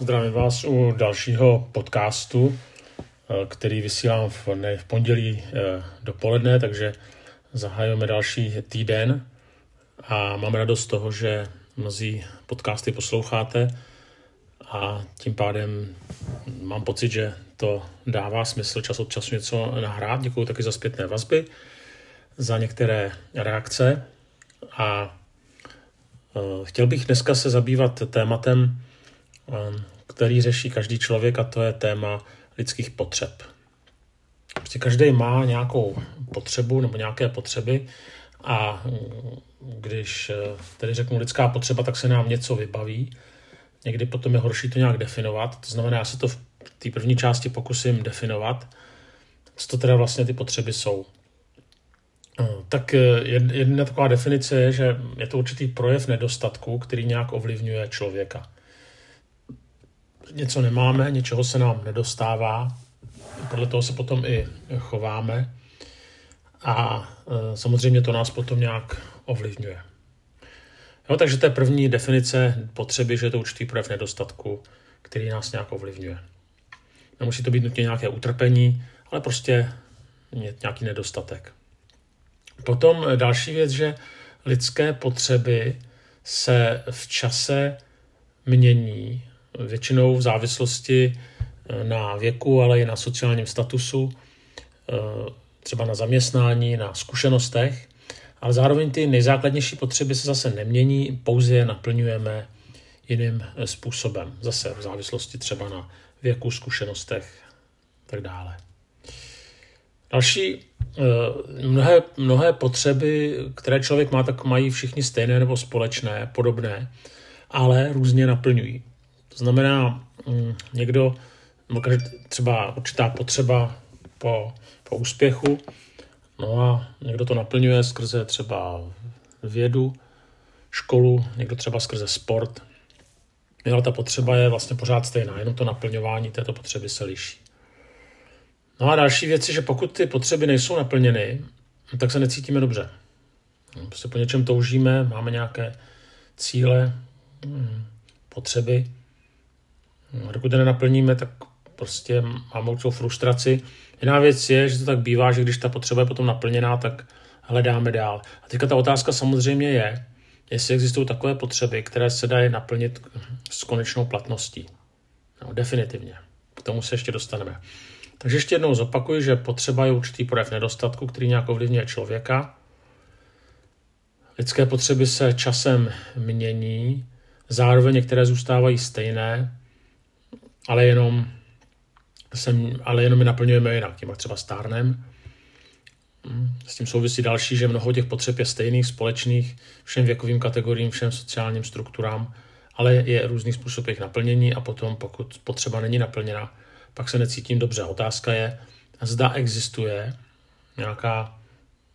Zdravím vás u dalšího podcastu, eh, který vysílám v, ne, v pondělí eh, dopoledne, takže zahajujeme další týden a mám radost z toho, že mnozí podcasty posloucháte a tím pádem mám pocit, že to dává smysl čas od času něco nahrát. Děkuji taky za zpětné vazby, za některé reakce a eh, chtěl bych dneska se zabývat tématem, který řeší každý člověk a to je téma lidských potřeb. Prostě každý má nějakou potřebu nebo nějaké potřeby a mm, když eh, tedy řeknu lidská potřeba, tak se nám něco vybaví. Někdy potom je horší to nějak definovat. To znamená, já se to v té první části pokusím definovat, co to teda vlastně ty potřeby jsou. Eh, tak eh, jedna taková definice je, že je to určitý projev nedostatku, který nějak ovlivňuje člověka. Něco nemáme, něčeho se nám nedostává, podle toho se potom i chováme a e, samozřejmě to nás potom nějak ovlivňuje. Jo, takže to je první definice potřeby, že je to určitý projev nedostatku, který nás nějak ovlivňuje. Nemusí to být nutně nějaké utrpení, ale prostě nějaký nedostatek. Potom další věc, že lidské potřeby se v čase mění, většinou v závislosti e, na věku, ale i na sociálním statusu, e, třeba na zaměstnání, na zkušenostech, ale zároveň ty nejzákladnější potřeby se zase nemění, pouze je naplňujeme jiným eh, způsobem. Zase v závislosti třeba na věku, zkušenostech a tak dále. Další eh, mnohé, mnohé potřeby, které člověk má, tak mají všichni stejné nebo společné, podobné, ale různě naplňují. To znamená, mm, někdo, třeba určitá potřeba po po úspěchu. No a někdo to naplňuje skrze třeba vědu, školu, někdo třeba skrze sport. Ale ta potřeba je vlastně pořád stejná, jenom to naplňování této potřeby se liší. No a další věc je, že pokud ty potřeby nejsou naplněny, tak se necítíme dobře. Prostě po něčem toužíme, máme nějaké cíle, hm, potřeby. A dokud nenaplníme, tak prostě máme určitou frustraci Jiná věc je, že to tak bývá, že když ta potřeba je potom naplněná, tak hledáme dál. A teďka ta otázka samozřejmě je, jestli existují takové potřeby, které se dají naplnit s konečnou platností. No, definitivně. K tomu se ještě dostaneme. Takže ještě jednou zopakuju, že potřeba je určitý projev nedostatku, který nějak ovlivňuje člověka. Lidské potřeby se časem mění, zároveň některé zůstávají stejné, ale jenom sem, ale jenom je naplňujeme jinak, tím třeba stárnem. Hmm. S tím souvisí další, že mnoho těch potřeb je stejných, společných, všem věkovým kategoriím, všem sociálním strukturám, ale je různý způsob jejich naplnění a potom, pokud potřeba není naplněna, pak se necítím dobře. Otázka je, zda existuje nějaká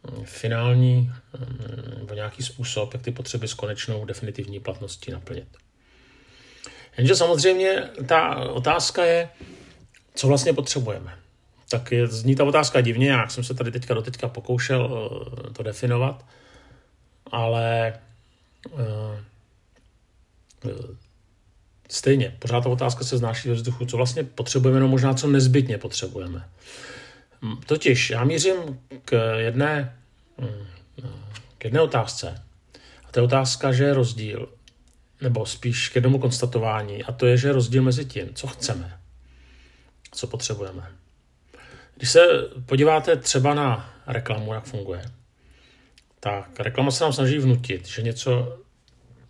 hmm, finální hmm, nebo nějaký způsob, jak ty potřeby s konečnou definitivní platností naplnit. Jenže samozřejmě ta otázka je, co vlastně potřebujeme. Tak je, zní ta otázka divně, jak jsem se tady teďka do teďka pokoušel uh, to definovat, ale uh, stejně, pořád ta otázka se znáší ve vzduchu, co vlastně potřebujeme, no možná co nezbytně potřebujeme. Totiž já mířím k jedné, k jedné otázce. A to je otázka, že je rozdíl, nebo spíš k jednomu konstatování, a to je, že rozdíl mezi tím, co chceme co potřebujeme. Když se podíváte třeba na reklamu, jak funguje, tak reklama se nám snaží vnutit, že něco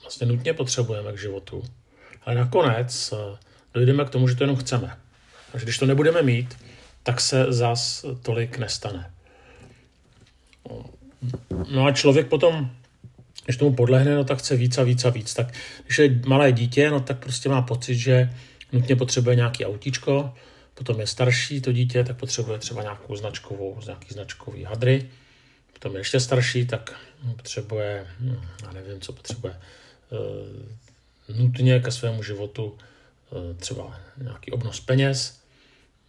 vlastně nutně potřebujeme k životu, ale nakonec eh, dojdeme k tomu, že to jenom chceme. Takže když to nebudeme mít, tak se zas tolik nestane. No a člověk potom, když tomu podlehne, no tak chce víc a víc a víc. Tak když je malé dítě, no tak prostě má pocit, že nutně potřebuje nějaký autíčko, potom je starší to dítě, tak potřebuje třeba nějakou značkovou, nějaký značkový hadry. Potom je ještě starší, tak potřebuje, hm, já nevím, co potřebuje, e, nutně ke svému životu e, třeba nějaký obnos peněz.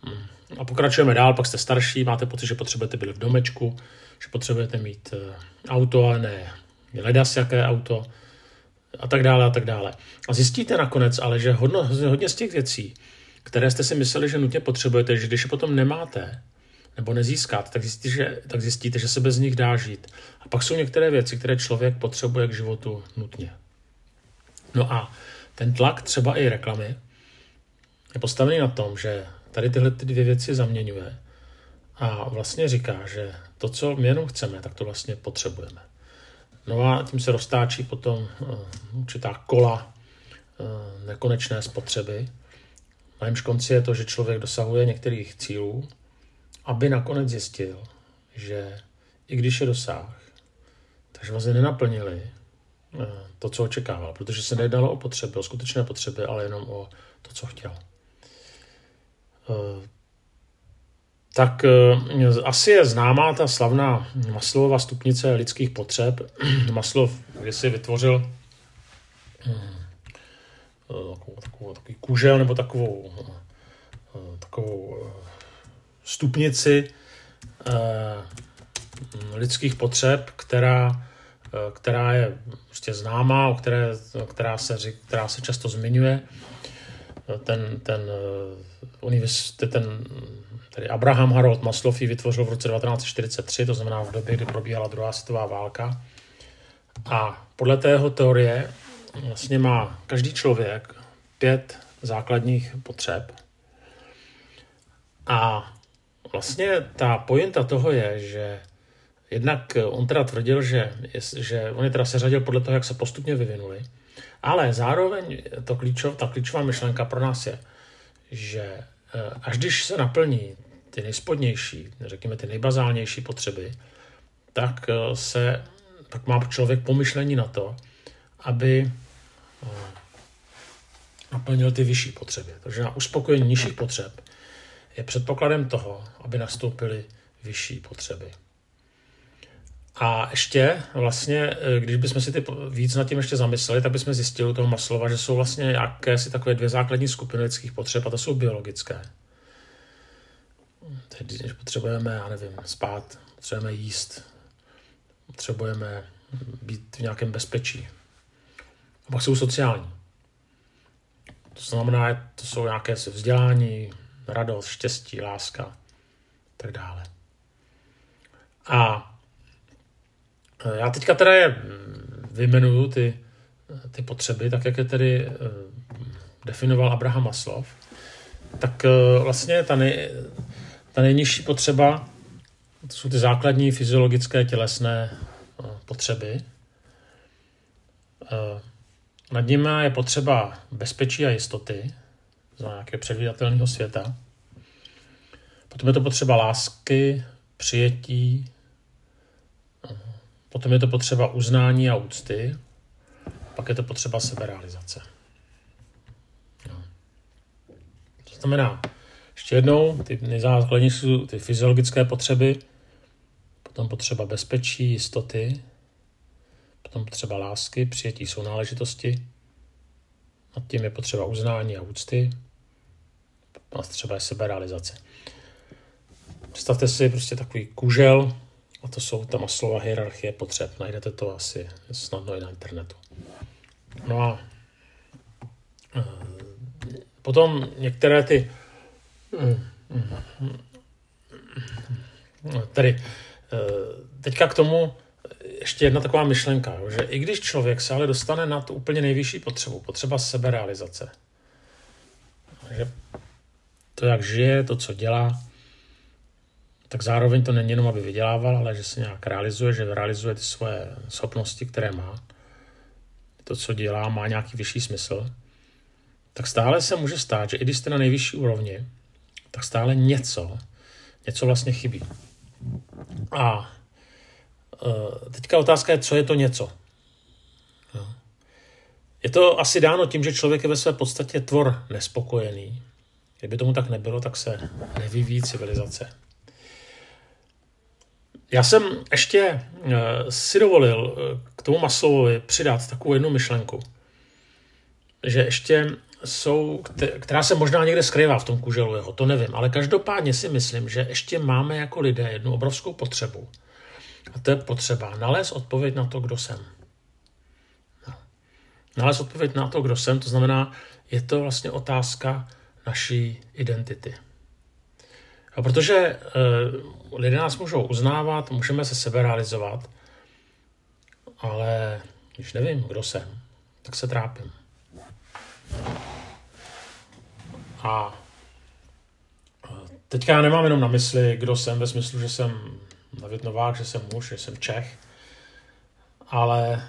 Hm. A pokračujeme dál, pak jste starší, máte pocit, že potřebujete být v domečku, že potřebujete mít e, auto, ale ne ledas jaké auto. a tak dále a tak dále. A zjistíte nakonec ale, že hodno, hodně z těch věcí, které jste si mysleli, že nutně potřebujete, že když je potom nemáte, nebo nezískáte, tak zjistíte, že, tak zjistíte, že se bez nich dá žít. A pak jsou některé věci, které člověk potřebuje k životu nutně. No a ten tlak třeba i reklamy je postavený na tom, že tady tyhle ty dvě věci zaměňuje a vlastně říká, že to, co my jenom chceme, tak to vlastně potřebujeme. No a tím se roztáčí potom uh, určitá kola uh, nekonečné spotřeby. Na jemž konci je to, že člověk dosahuje některých cílů, aby nakonec zjistil, že i když je dosáh, takže vlastně nenaplnili uh, to, co očekával, protože se nedalo o potřeby, o skutečné potřeby, ale jenom o to, co chtěl tak eh, asi je známá ta slavná Maslova stupnice lidských potřeb. Maslov si vytvořil eh, takovou, takovou, takový kůžel nebo takovou, eh, takovou stupnici lidských potřeb, která, která je prostě známá, o které, která, se, která se často zmiňuje. Ten, ten, ten Tedy Abraham Harold Maslow vytvořil v roce 1943, to znamená v době, kdy probíhala druhá světová válka. A podle tého teorie vlastně má každý člověk pět základních potřeb. A vlastně ta pointa toho je, že jednak on teda tvrdil, že, že on je teda seřadil podle toho, jak se postupně vyvinuli, ale zároveň to klíčov, ta klíčová myšlenka pro nás je, že eh, až když se naplní ty nejspodnější, řekněme ty nejbazálnější potřeby, tak eh, se tak má člověk pomyšlení na to, aby eh, naplnil ty vyšší potřeby. Takže na uspokojení nižších potřeb je předpokladem toho, aby nastoupily vyšší potřeby. A ještě vlastně, eh, když bychom si ty víc nad tím ještě zamysleli, tak bychom zjistili u toho Maslova, že jsou vlastně jakési takové dvě základní skupiny lidských potřeb a to jsou biologické teď, když potřebujeme, já nevím, spát, potřebujeme jíst, potřebujeme být v nějakém bezpečí. A pak jsou sociální. To znamená, to jsou nějaké vzdělání, radost, štěstí, láska a tak dále. A e, já teďka teda je vyjmenuju ty, ty potřeby, tak jak je tedy e, definoval Abraham Maslow, tak vlastně ta nej, ta nejnižší potřeba, to jsou ty základní fyziologické tělesné eh, potřeby. Eh, nad nimi je potřeba bezpečí a jistoty, za nějakého předvídatelného světa. Potom je to potřeba lásky, přijetí, eh, potom je to potřeba uznání a úcty, pak je to potřeba seberealizace. No. To znamená, ještě jednou, ty nejzákladnější jsou ty fyziologické potřeby, potom potřeba bezpečí, jistoty, potom potřeba lásky, přijetí sounáležitosti, nad tím je potřeba uznání a úcty, a třeba je seberealizace. Představte si prostě takový kužel, a to jsou tam slova hierarchie potřeb. Najdete to asi snadno i na internetu. No a eh, potom některé ty Tady eh, teďka k tomu ještě jedna taková myšlenka, že i když člověk se ale dostane na tu úplně nejvyšší potřebu, potřeba seberealizace, že to, jak žije, to, co dělá, tak zároveň to není jenom, aby vydělával, ale že se nějak realizuje, že realizuje ty svoje schopnosti, které má. To, co dělá, má nějaký vyšší smysl. Tak stále se může stát, že i když jste na nejvyšší úrovni, tak stále něco, něco vlastně chybí. A e, teďka otázka je, co je to něco. Je to asi dáno tím, že člověk je ve své podstatě tvor nespokojený. Kdyby tomu tak nebylo, tak se nevyvíjí civilizace. Já jsem ještě e, si dovolil e, k tomu Maslowovi přidat takovou jednu myšlenku, že ještě jsou, která se možná někde skrývá v tom kuželu jeho, to nevím, ale každopádně si myslím, že ještě máme jako lidé jednu obrovskou potřebu. A to je potřeba nalézt odpověď na to, kdo jsem. No. nalézt odpověď na to, kdo jsem, to znamená, je to vlastně otázka naší identity. A protože e, lidé nás můžou uznávat, můžeme se sebe realizovat, ale když nevím, kdo jsem, tak se trápím. A teďka já nemám jenom na mysli, kdo jsem, ve smyslu, že jsem David Novák, že jsem muž, že jsem Čech, ale e,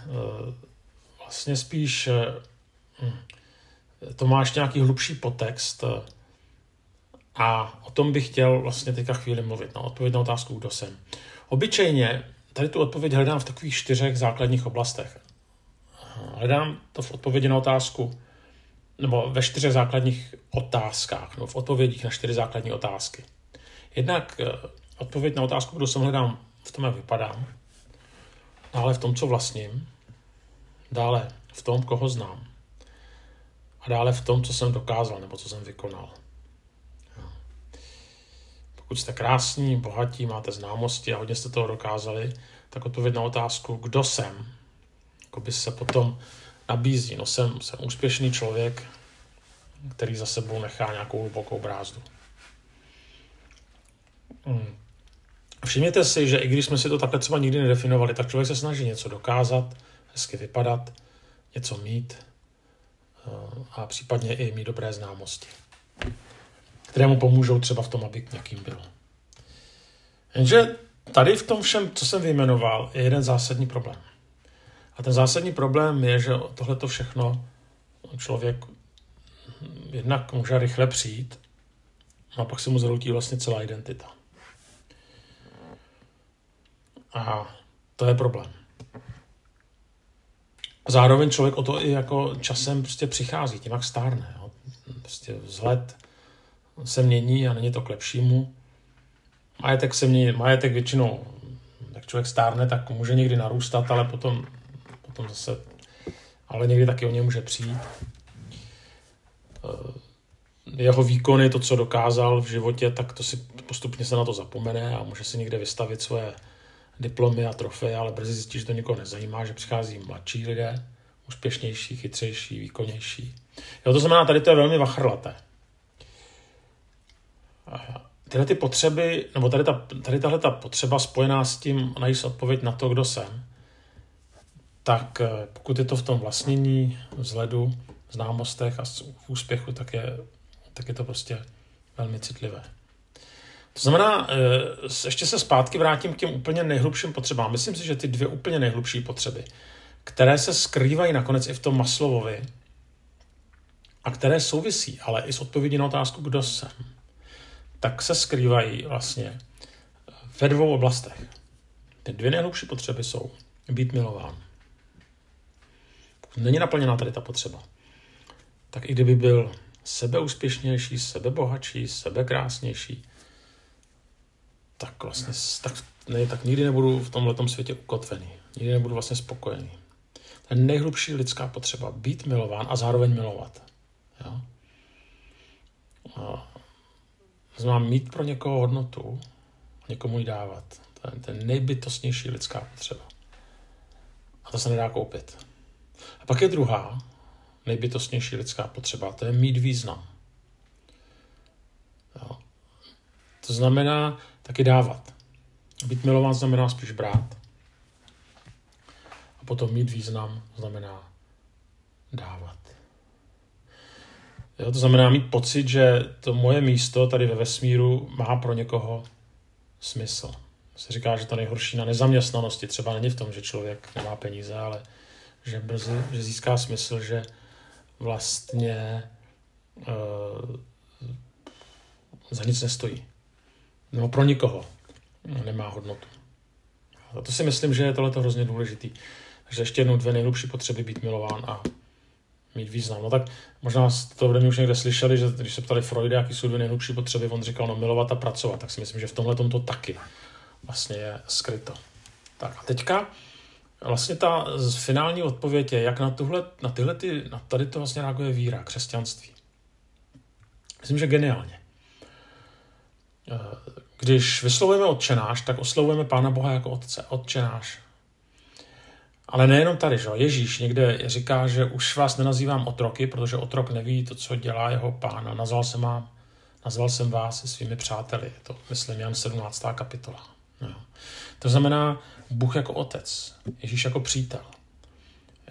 vlastně spíš e, to máš nějaký hlubší potext a o tom bych chtěl vlastně teďka chvíli mluvit, na odpověď na otázku, kdo jsem. Obyčejně tady tu odpověď hledám v takových čtyřech základních oblastech. Hledám to v odpovědi na otázku, nebo ve čtyřech základních otázkách, nebo v odpovědích na čtyři základní otázky. Jednak eh, odpověď na otázku, kdo jsem hledám v tom, jak vypadám, dále v tom, co vlastním, dále v tom, koho znám a dále v tom, co jsem dokázal nebo co jsem vykonal. Pokud jste krásní, bohatí, máte známosti a hodně jste toho dokázali, tak odpověď na otázku, kdo jsem, jako by se potom nabízí. No jsem, jsem úspěšný člověk, který za sebou nechá nějakou hlubokou brázdu. Hmm. Všimněte si, že i když jsme si to takhle třeba nikdy nedefinovali, tak člověk se snaží něco dokázat, hezky vypadat, něco mít eh, a případně i mít dobré známosti, které mu pomůžou třeba v tom, aby někým byl. Jenže tady v tom všem, co jsem vyjmenoval, je jeden zásadní problém. A ten zásadní problém je, že tohle to všechno člověk jednak může rychle přijít a pak se mu zroutí vlastně celá identita. A to je problém. Zároveň člověk o to i jako časem prostě přichází, tím jak stárne. Jo. Prostě vzhled se mění a není to k lepšímu. Majetek se mění, majetek většinou, jak člověk stárne, tak může někdy narůstat, ale potom, potom zase, ale někdy taky o něj může přijít. Eh, jeho výkony, to, co dokázal v životě, tak to si postupně se na to zapomene a může si někde vystavit své diplomy a trofeje, ale brzy zjistí, že to nikoho nezajímá, že přichází mladší lidé, úspěšnější, chytřejší, výkonnější. Jo, to znamená, tady to je velmi vachrlaté. Tyhle ty potřeby, nebo tady, ta, tady tahle ta potřeba spojená s tím najít odpověď na to, kdo jsem, tak eh, pokud je to v tom vlastnění, vzhledu, známostech a v úspěchu, tak je, tak je to prostě velmi citlivé. To znamená, eh, ještě se zpátky vrátím k těm úplně nejhlubším potřebám. Myslím si, že ty dvě úplně nejhlubší potřeby, které se skrývají nakonec i v tom Maslovovi a které souvisí ale i s odpovědí na otázku, kdo jsem, tak se skrývají vlastně ve dvou oblastech. Ty dvě nejhlubší potřeby jsou být milován. Není naplněná tady ta potřeba. Tak i kdyby byl sebeúspěšnější, sebebohatší, sebekrásnější, tak vlastně tak, ne, tak nikdy nebudu v tomhle světě ukotvený. Nikdy nebudu vlastně spokojený. To je nejhlubší lidská potřeba. Být milován a zároveň milovat. Jo? A znamená mít pro někoho hodnotu, někomu ji dávat. To je ten nejbytostnější lidská potřeba. A to se nedá koupit. A pak je druhá, nejbytostnější lidská potřeba, to je mít význam. Jo. To znamená taky dávat. Být milován znamená spíš brát. A potom mít význam znamená dávat. Jo, to znamená mít pocit, že to moje místo tady ve vesmíru má pro někoho smysl. Se říká, že to nejhorší na nezaměstnanosti třeba není v tom, že člověk nemá peníze, ale že brzy že získá smysl, že vlastně uh, za nic nestojí nebo pro nikoho nemá hodnotu. A to si myslím, že je tohle hrozně důležitý. Takže ještě jednou dvě nejhlubší potřeby být milován a mít význam. No tak možná to ode mě už někde slyšeli, že když se ptali Freuda, jaký jsou dvě nejhlubší potřeby, on říkal, no milovat a pracovat. Tak si myslím, že v tomhle to taky vlastně je skryto. Tak a teďka vlastně ta finální odpověď je, jak na, tuhle, na tyhle, ty, na tady to vlastně reaguje víra, křesťanství. Myslím, že geniálně. Když vyslovujeme odčenáš, tak oslovujeme Pána Boha jako Otce. Odčenáš. Ale nejenom tady, že Ježíš někde říká, že už vás nenazývám otroky, protože otrok neví to, co dělá jeho pán. A nazval jsem, vám, nazval jsem vás se svými přáteli. To myslím Jan 17. kapitola. Jo. To znamená Bůh jako otec, Ježíš jako přítel.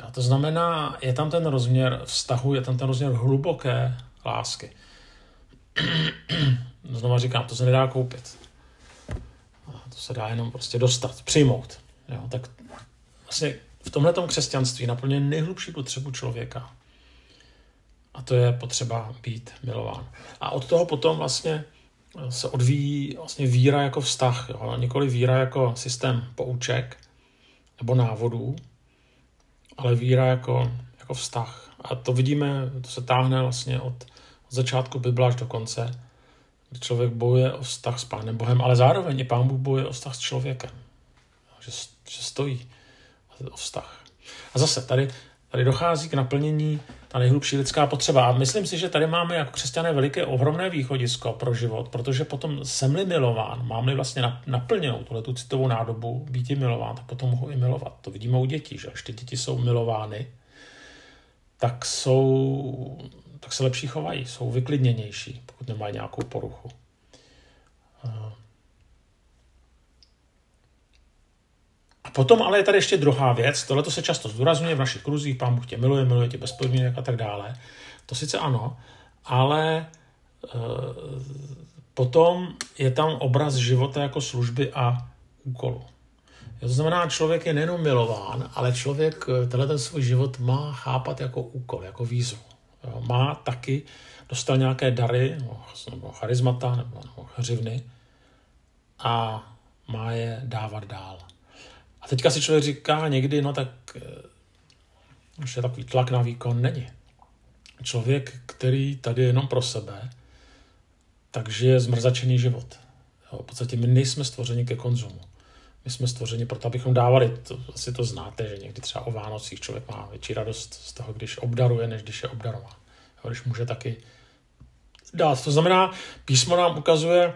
Jo. To znamená, je tam ten rozměr vztahu, je tam ten rozměr hluboké lásky. Znova říkám, to se nedá koupit. To se dá jenom prostě dostat, přijmout. Jo. Tak vlastně v tomhle křesťanství naplňuje nejhlubší potřebu člověka. A to je potřeba být milován. A od toho potom vlastně se odvíjí vlastně víra jako vztah, jo? nikoli víra jako systém pouček nebo návodů, ale víra jako, jako vztah. A to vidíme, to se táhne vlastně od, od začátku Bible až do konce, kdy člověk bojuje o vztah s Pánem Bohem, ale zároveň i Pán Bůh bojuje o vztah s člověkem. Že, že stojí o vztah. A zase tady, tady dochází k naplnění ta nejhlubší lidská potřeba. A myslím si, že tady máme jako křesťané veliké, ohromné východisko pro život, protože potom jsem-li milován, mám-li vlastně naplněnou tuhle tu citovou nádobu, být milován, tak potom mohu i milovat. To vidíme u dětí, že až ty děti jsou milovány, tak jsou, tak se lepší chovají, jsou vyklidněnější, pokud nemají nějakou poruchu. Potom ale je tady ještě druhá věc, tohle to se často zdůrazňuje v našich kruzích, pán Bůh tě miluje, miluje tě bez podmínek a tak dále. To sice ano, ale e, potom je tam obraz života jako služby a úkolu. To znamená, člověk je nejenom milován, ale člověk eh, tenhle ten svůj život má chápat jako úkol, jako výzvu. Má taky, dostal nějaké dary, nebo, nebo charizmata, nebo, nebo hřivny a má je dávat dál. Teďka si člověk říká někdy, no tak eh, už je takový tlak na výkon není. Člověk, který tady je jenom pro sebe, takže je zmrzačený život. Jo, v podstatě my nejsme stvořeni ke konzumu. My jsme stvořeni proto, abychom dávali, to, asi to znáte, že někdy třeba o Vánocích člověk má větší radost z toho, když obdaruje, než když je obdarován. Jo, když může taky dát. To znamená, písmo nám ukazuje,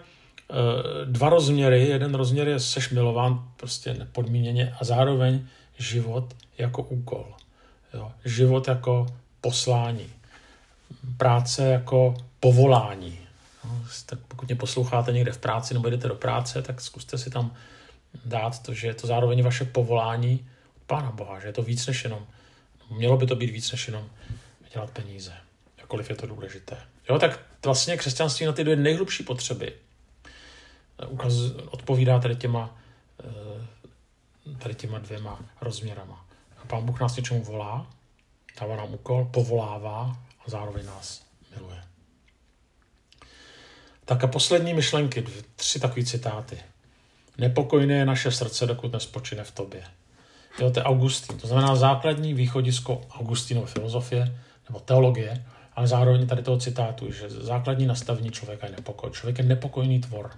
dva rozměry. Jeden rozměr je seš milován prostě nepodmíněně a zároveň život jako úkol. Jo? Život jako poslání. Práce jako povolání. No, tak pokud mě posloucháte někde v práci nebo jdete do práce, tak zkuste si tam dát to, že je to zároveň vaše povolání od Pána Boha, že je to víc než jenom, mělo by to být víc než jenom dělat peníze, jakkoliv je to důležité. Jo, tak vlastně křesťanství na ty dvě nejhlubší potřeby ukaz, odpovídá tady těma, eh, tady těma dvěma rozměrama. A pán Bůh nás něčemu volá, dává nám úkol, povolává a zároveň nás miluje. Tak a poslední myšlenky, tři takové citáty. Nepokojné je naše srdce, dokud nespočine v tobě. Jo, to je Augustín. To znamená základní východisko Augustínové filozofie nebo teologie, ale zároveň tady toho citátu, že základní nastavení člověka je nepokoj. Člověk je nepokojný tvor.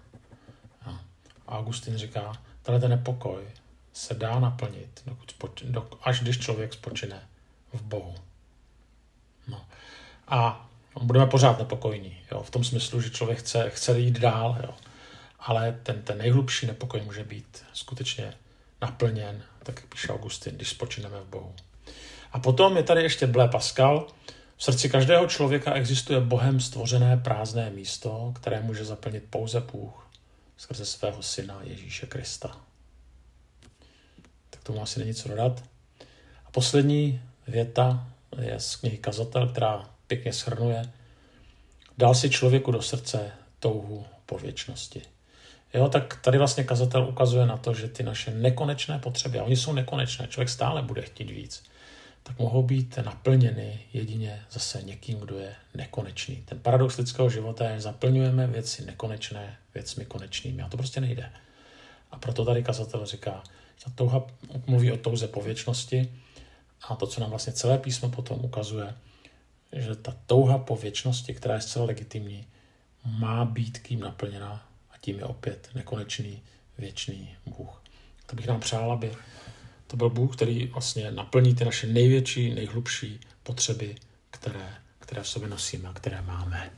A Augustin říká, tenhle nepokoj se dá naplnit, dokud spoči, dok, až když člověk spočine v Bohu. No. A budeme pořád nepokojní, jo, v tom smyslu, že člověk chce, chce jít dál, jo. ale ten, ten nejhlubší nepokoj může být skutečně naplněn, tak jak píše Augustin, když spočineme v Bohu. A potom je tady ještě Blé Pascal. V srdci každého člověka existuje Bohem stvořené prázdné místo, které může zaplnit pouze Bůh skrze svého syna Ježíše Krista. Tak tomu asi není co dodat. A poslední věta je z knihy Kazatel, která pěkně shrnuje. Dal si člověku do srdce touhu po věčnosti. Jo, tak tady vlastně kazatel ukazuje na to, že ty naše nekonečné potřeby, a oni jsou nekonečné, člověk stále bude chtít víc, tak mohou být naplněny jedině zase někým, kdo je nekonečný. Ten paradox lidského života je, že zaplňujeme věci nekonečné věcmi konečnými a to prostě nejde. A proto tady kazatel říká, ta touha mluví o touze po věčnosti a to, co nám vlastně celé písmo potom ukazuje, že ta touha po věčnosti, která je zcela legitimní, má být kým naplněna a tím je opět nekonečný, věčný Bůh. To bych nám přál, aby to byl Bůh, který vlastně naplní ty naše největší, nejhlubší potřeby, které, které v sobě nosíme a které máme.